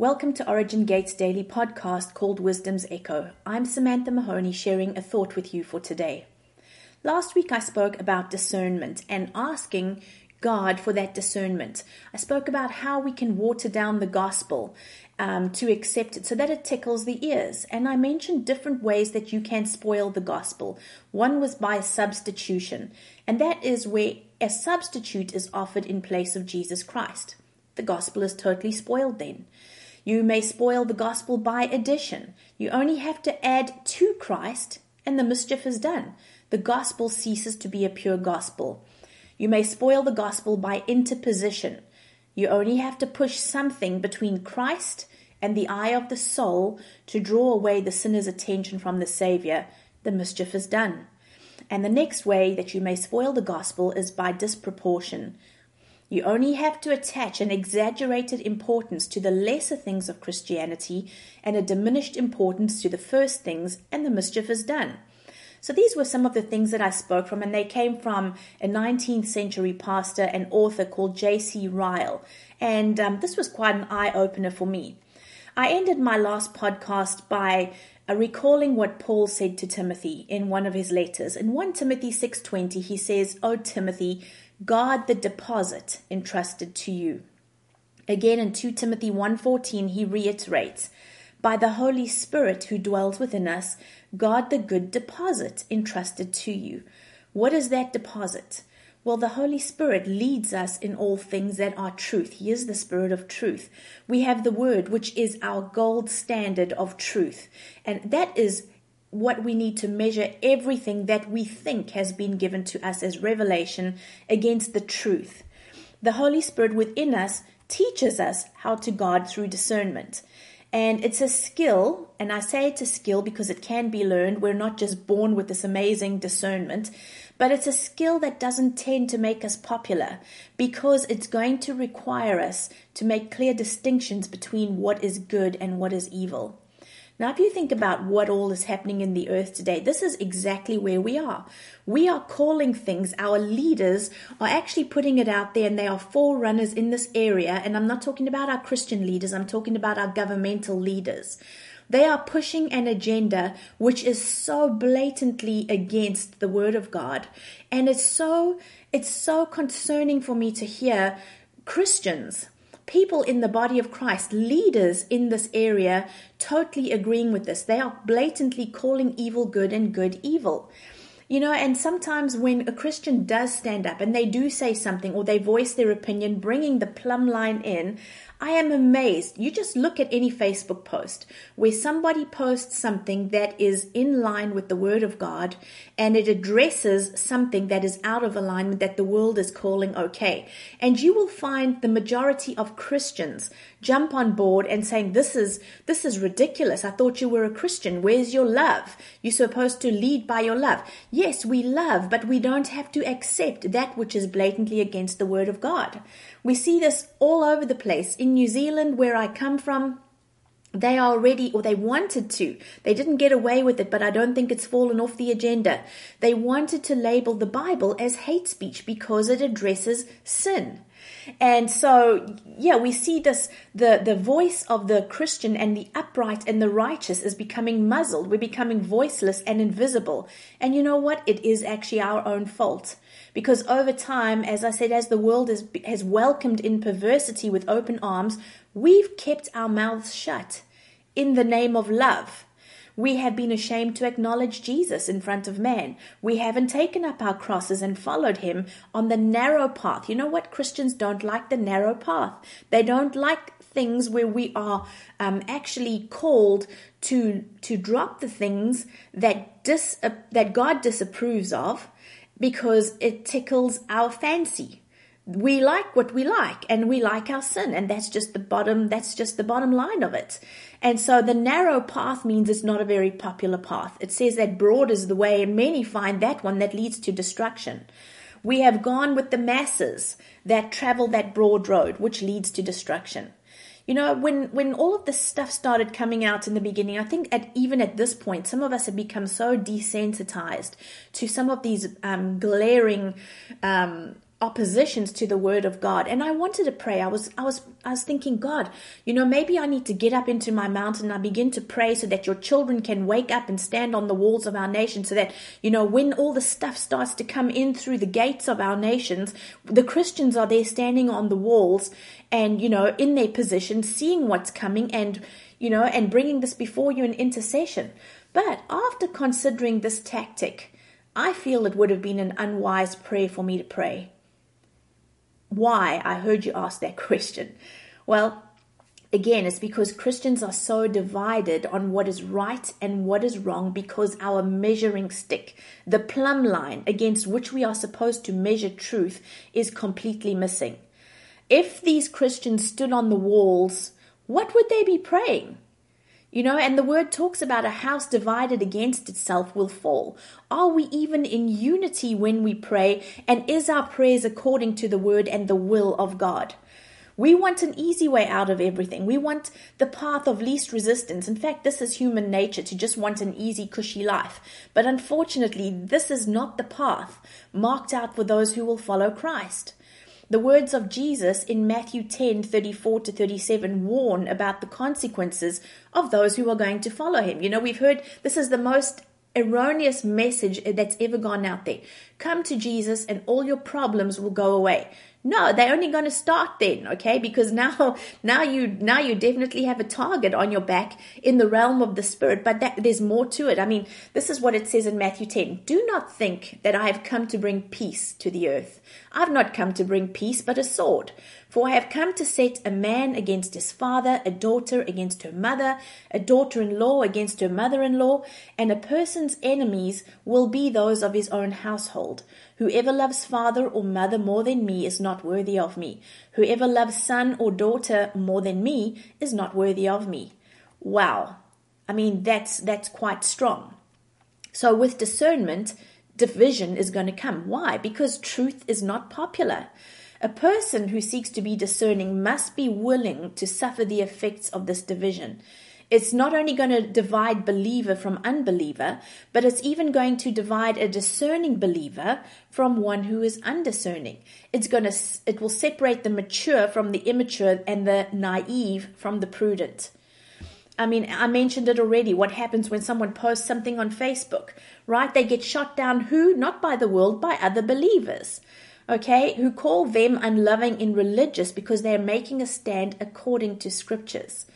Welcome to Origin Gates daily podcast called Wisdom's Echo. I'm Samantha Mahoney sharing a thought with you for today. Last week I spoke about discernment and asking God for that discernment. I spoke about how we can water down the gospel um, to accept it so that it tickles the ears. And I mentioned different ways that you can spoil the gospel. One was by substitution, and that is where a substitute is offered in place of Jesus Christ. The gospel is totally spoiled then. You may spoil the gospel by addition. You only have to add to Christ, and the mischief is done. The gospel ceases to be a pure gospel. You may spoil the gospel by interposition. You only have to push something between Christ and the eye of the soul to draw away the sinner's attention from the Savior. The mischief is done. And the next way that you may spoil the gospel is by disproportion. You only have to attach an exaggerated importance to the lesser things of Christianity and a diminished importance to the first things, and the mischief is done. So these were some of the things that I spoke from, and they came from a 19th century pastor and author called J.C. Ryle. And um, this was quite an eye opener for me. I ended my last podcast by uh, recalling what Paul said to Timothy in one of his letters. In 1 Timothy 6:20 he says, "O Timothy, guard the deposit entrusted to you." Again in 2 Timothy 1:14 he reiterates, "By the Holy Spirit who dwells within us, guard the good deposit entrusted to you." What is that deposit? Well, the Holy Spirit leads us in all things that are truth. He is the Spirit of truth. We have the Word, which is our gold standard of truth. And that is what we need to measure everything that we think has been given to us as revelation against the truth. The Holy Spirit within us teaches us how to guard through discernment. And it's a skill, and I say it's a skill because it can be learned. We're not just born with this amazing discernment, but it's a skill that doesn't tend to make us popular because it's going to require us to make clear distinctions between what is good and what is evil. Now, if you think about what all is happening in the earth today, this is exactly where we are. We are calling things, our leaders are actually putting it out there, and they are forerunners in this area. And I'm not talking about our Christian leaders, I'm talking about our governmental leaders. They are pushing an agenda which is so blatantly against the word of God. And it's so, it's so concerning for me to hear Christians, people in the body of Christ, leaders in this area, totally agreeing with this. They are blatantly calling evil good and good evil. You know, and sometimes when a Christian does stand up and they do say something or they voice their opinion, bringing the plumb line in, I am amazed. You just look at any Facebook post where somebody posts something that is in line with the Word of God and it addresses something that is out of alignment that the world is calling okay. And you will find the majority of Christians jump on board and saying, this is, this is ridiculous. I thought you were a Christian. Where's your love? You're supposed to lead by your love. Yes, we love, but we don't have to accept that which is blatantly against the Word of God. We see this all over the place. In New Zealand, where I come from, they are already, or they wanted to. They didn't get away with it, but I don't think it's fallen off the agenda. They wanted to label the Bible as hate speech because it addresses sin. And so, yeah, we see this the, the voice of the Christian and the upright and the righteous is becoming muzzled. We're becoming voiceless and invisible. And you know what? It is actually our own fault. Because over time, as I said, as the world has, has welcomed in perversity with open arms, we've kept our mouths shut in the name of love. We have been ashamed to acknowledge Jesus in front of man. We haven't taken up our crosses and followed him on the narrow path. You know what? Christians don't like the narrow path. They don't like things where we are um, actually called to to drop the things that dis uh, that God disapproves of because it tickles our fancy. We like what we like and we like our sin and that's just the bottom that's just the bottom line of it. And so the narrow path means it's not a very popular path. It says that broad is the way and many find that one that leads to destruction. We have gone with the masses that travel that broad road which leads to destruction. You know, when when all of this stuff started coming out in the beginning, I think at even at this point, some of us have become so desensitized to some of these um, glaring um, oppositions to the word of God. And I wanted to pray. I was I was I was thinking, God, you know, maybe I need to get up into my mountain and I begin to pray so that your children can wake up and stand on the walls of our nation so that, you know, when all the stuff starts to come in through the gates of our nations, the Christians are there standing on the walls and, you know, in their position, seeing what's coming and, you know, and bringing this before you in intercession. But after considering this tactic, I feel it would have been an unwise prayer for me to pray why I heard you ask that question. Well, again, it's because Christians are so divided on what is right and what is wrong because our measuring stick, the plumb line against which we are supposed to measure truth, is completely missing. If these Christians stood on the walls, what would they be praying? You know, and the word talks about a house divided against itself will fall. Are we even in unity when we pray? And is our prayers according to the word and the will of God? We want an easy way out of everything. We want the path of least resistance. In fact, this is human nature to just want an easy, cushy life. But unfortunately, this is not the path marked out for those who will follow Christ. The words of Jesus in Matthew 10 34 to 37 warn about the consequences of those who are going to follow him. You know, we've heard this is the most erroneous message that's ever gone out there. Come to Jesus and all your problems will go away. No, they're only going to start then, okay? Because now, now you, now you definitely have a target on your back in the realm of the spirit, but that, there's more to it. I mean, this is what it says in Matthew 10. Do not think that I have come to bring peace to the earth. I've not come to bring peace, but a sword. For I have come to set a man against his father, a daughter against her mother, a daughter in law against her mother in law, and a person's enemies will be those of his own household. Whoever loves father or mother more than me is not worthy of me. Whoever loves son or daughter more than me is not worthy of me. Wow. I mean, that's, that's quite strong. So with discernment, division is going to come. Why? Because truth is not popular. A person who seeks to be discerning must be willing to suffer the effects of this division. It's not only going to divide believer from unbeliever, but it's even going to divide a discerning believer from one who is undiscerning. It's going to, it will separate the mature from the immature and the naive from the prudent. I mean, I mentioned it already. What happens when someone posts something on Facebook, right? They get shot down. Who? Not by the world, by other believers okay, who call them unloving and religious because they're making a stand according to scriptures.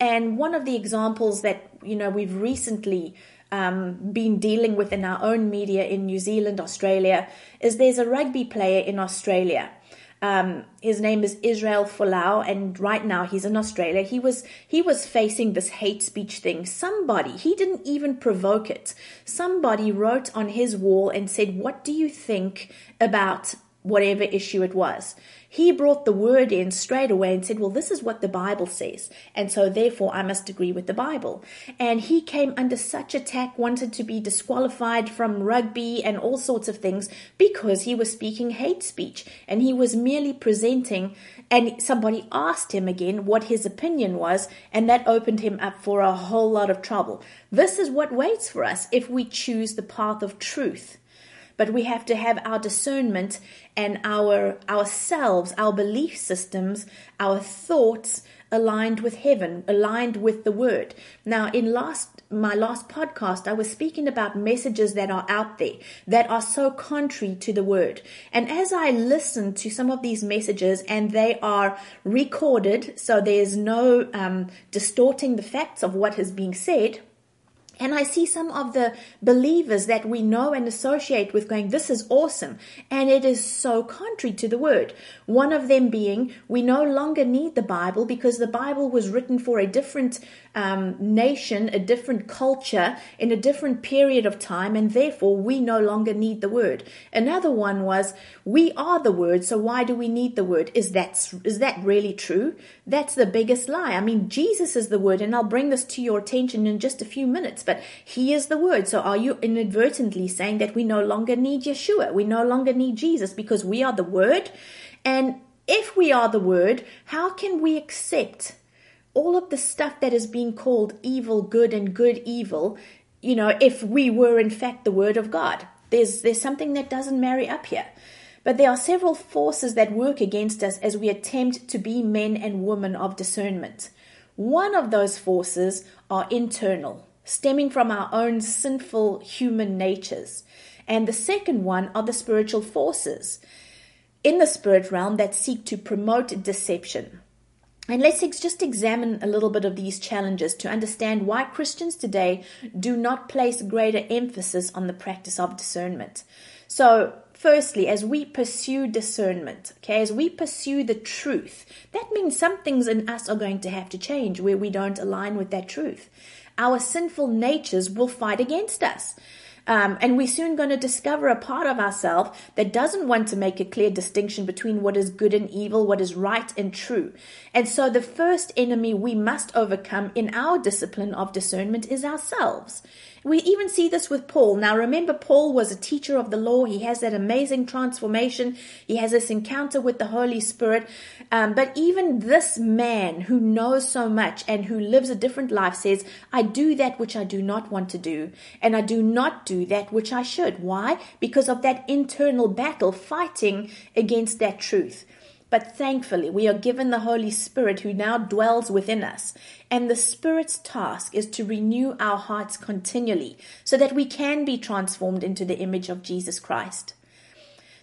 And one of the examples that, you know, we've recently um, been dealing with in our own media in New Zealand, Australia, is there's a rugby player in Australia. Um, his name is Israel Folau, and right now he's in Australia. He was he was facing this hate speech thing. Somebody he didn't even provoke it. Somebody wrote on his wall and said, "What do you think about whatever issue it was?" He brought the word in straight away and said, Well, this is what the Bible says. And so therefore I must agree with the Bible. And he came under such attack, wanted to be disqualified from rugby and all sorts of things because he was speaking hate speech. And he was merely presenting, and somebody asked him again what his opinion was, and that opened him up for a whole lot of trouble. This is what waits for us if we choose the path of truth but we have to have our discernment and our ourselves, our belief systems, our thoughts aligned with heaven, aligned with the word. Now, in last my last podcast, I was speaking about messages that are out there that are so contrary to the word. And as I listen to some of these messages and they are recorded, so there's no um, distorting the facts of what is being said, and I see some of the believers that we know and associate with going, this is awesome. And it is so contrary to the word. One of them being, we no longer need the Bible because the Bible was written for a different um, nation, a different culture, in a different period of time, and therefore we no longer need the word. Another one was, we are the word, so why do we need the word? Is that, is that really true? That's the biggest lie. I mean, Jesus is the word, and I'll bring this to your attention in just a few minutes, but he is the word. So are you inadvertently saying that we no longer need Yeshua? We no longer need Jesus because we are the word? And if we are the word, how can we accept all of the stuff that is being called evil good and good evil, you know, if we were in fact the word of God. There's there's something that doesn't marry up here. But there are several forces that work against us as we attempt to be men and women of discernment. One of those forces are internal, stemming from our own sinful human natures. And the second one are the spiritual forces in the spirit realm that seek to promote deception. And let's just examine a little bit of these challenges to understand why Christians today do not place greater emphasis on the practice of discernment. So, firstly, as we pursue discernment, okay, as we pursue the truth, that means some things in us are going to have to change where we don't align with that truth. Our sinful natures will fight against us. Um, and we're soon going to discover a part of ourselves that doesn't want to make a clear distinction between what is good and evil, what is right and true. And so the first enemy we must overcome in our discipline of discernment is ourselves. We even see this with Paul. Now remember, Paul was a teacher of the law. He has that amazing transformation. He has this encounter with the Holy Spirit. Um, but even this man who knows so much and who lives a different life says, I do that which I do not want to do, and I do not do that which I should. Why? Because of that internal battle fighting against that truth. But thankfully, we are given the Holy Spirit who now dwells within us. And the Spirit's task is to renew our hearts continually so that we can be transformed into the image of Jesus Christ.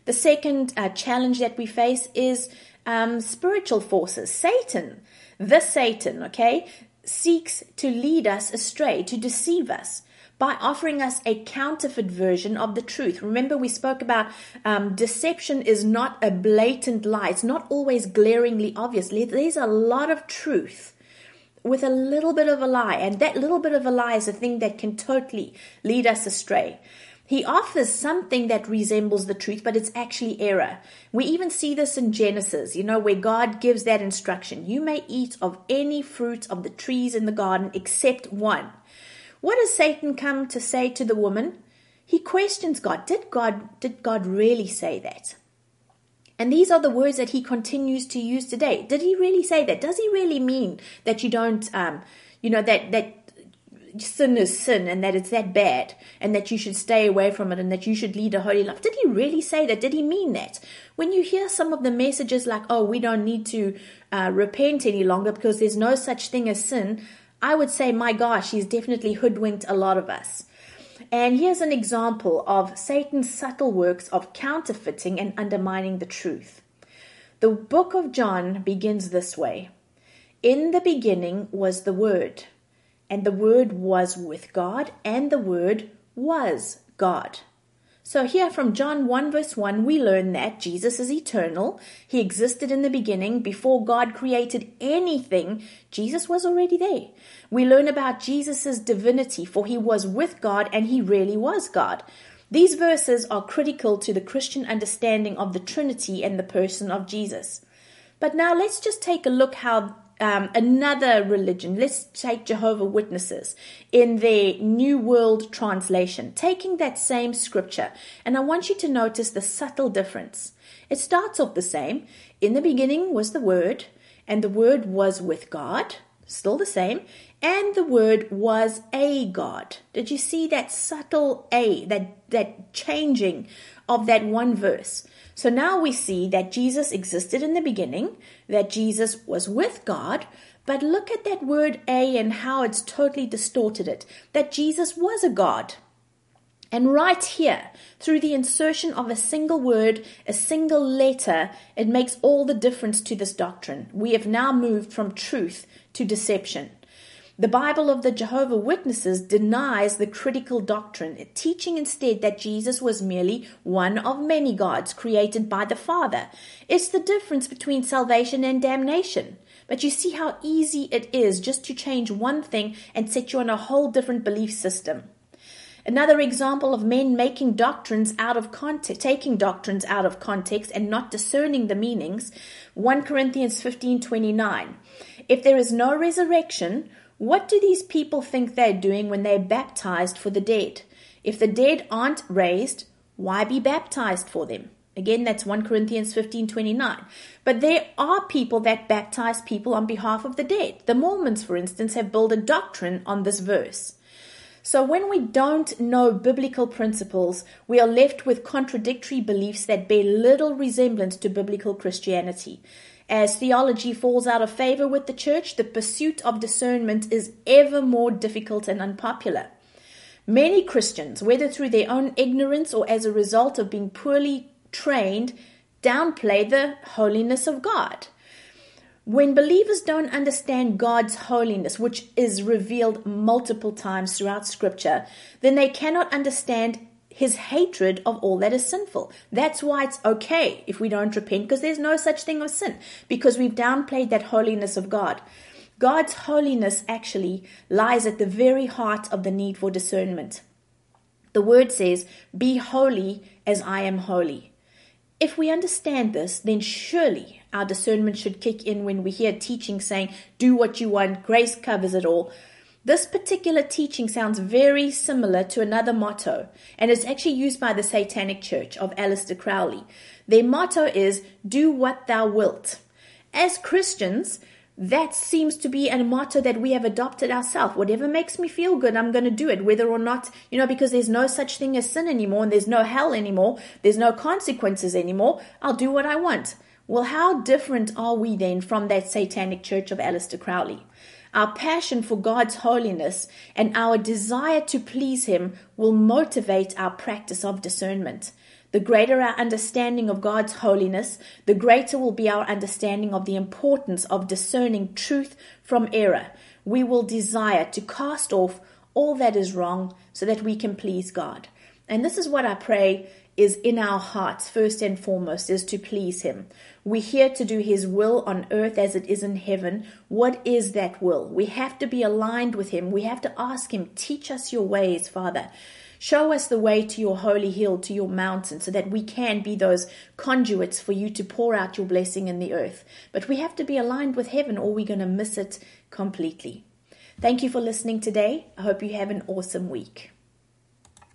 The second uh, challenge that we face is um, spiritual forces. Satan, the Satan, okay, seeks to lead us astray, to deceive us by offering us a counterfeit version of the truth. Remember, we spoke about um, deception is not a blatant lie, it's not always glaringly obvious. There's a lot of truth with a little bit of a lie, and that little bit of a lie is a thing that can totally lead us astray. He offers something that resembles the truth, but it's actually error. We even see this in Genesis, you know, where God gives that instruction. You may eat of any fruit of the trees in the garden except one. What does Satan come to say to the woman? He questions God. Did God did God really say that? And these are the words that he continues to use today. Did he really say that? Does he really mean that you don't um you know that that sin is sin and that it's that bad and that you should stay away from it and that you should lead a holy life. Did he really say that? Did he mean that? When you hear some of the messages like, oh, we don't need to uh, repent any longer because there's no such thing as sin, I would say, my gosh, he's definitely hoodwinked a lot of us. And here's an example of Satan's subtle works of counterfeiting and undermining the truth. The book of John begins this way In the beginning was the Word, and the Word was with God, and the Word was God. So here from John 1 verse 1, we learn that Jesus is eternal. He existed in the beginning before God created anything. Jesus was already there. We learn about Jesus' divinity, for he was with God and he really was God. These verses are critical to the Christian understanding of the Trinity and the person of Jesus. But now let's just take a look how um, another religion, let's take Jehovah Witnesses in their New World Translation, taking that same scripture, and I want you to notice the subtle difference. It starts off the same. In the beginning was the Word, and the Word was with God, still the same, and the Word was a God. Did you see that subtle a, that, that changing of that one verse? So now we see that Jesus existed in the beginning, that Jesus was with God, but look at that word a and how it's totally distorted it. That Jesus was a God. And right here, through the insertion of a single word, a single letter, it makes all the difference to this doctrine. We have now moved from truth to deception. The Bible of the Jehovah Witnesses denies the critical doctrine, teaching instead that Jesus was merely one of many gods created by the Father. It's the difference between salvation and damnation. But you see how easy it is just to change one thing and set you on a whole different belief system. Another example of men making doctrines out of context, taking doctrines out of context and not discerning the meanings. 1 Corinthians 15:29. If there is no resurrection, what do these people think they're doing when they're baptized for the dead? If the dead aren't raised, why be baptized for them? Again, that's 1 Corinthians 15:29. But there are people that baptize people on behalf of the dead. The Mormons, for instance, have built a doctrine on this verse. So when we don't know biblical principles, we are left with contradictory beliefs that bear little resemblance to biblical Christianity. As theology falls out of favor with the church, the pursuit of discernment is ever more difficult and unpopular. Many Christians, whether through their own ignorance or as a result of being poorly trained, downplay the holiness of God. When believers don't understand God's holiness, which is revealed multiple times throughout Scripture, then they cannot understand his hatred of all that is sinful. That's why it's okay if we don't repent, because there's no such thing as sin, because we've downplayed that holiness of God. God's holiness actually lies at the very heart of the need for discernment. The word says, Be holy as I am holy. If we understand this, then surely our discernment should kick in when we hear teaching saying, do what you want, grace covers it all. This particular teaching sounds very similar to another motto, and it's actually used by the Satanic Church of Aleister Crowley. Their motto is, do what thou wilt. As Christians, that seems to be a motto that we have adopted ourselves. Whatever makes me feel good, I'm going to do it, whether or not, you know, because there's no such thing as sin anymore and there's no hell anymore. There's no consequences anymore. I'll do what I want. Well, how different are we then from that satanic church of Aleister Crowley? Our passion for God's holiness and our desire to please Him will motivate our practice of discernment. The greater our understanding of God's holiness, the greater will be our understanding of the importance of discerning truth from error. We will desire to cast off all that is wrong so that we can please God. And this is what I pray is in our hearts, first and foremost, is to please Him. We're here to do His will on earth as it is in heaven. What is that will? We have to be aligned with Him. We have to ask Him, teach us your ways, Father. Show us the way to your holy hill, to your mountain, so that we can be those conduits for you to pour out your blessing in the earth. But we have to be aligned with heaven or we're going to miss it completely. Thank you for listening today. I hope you have an awesome week.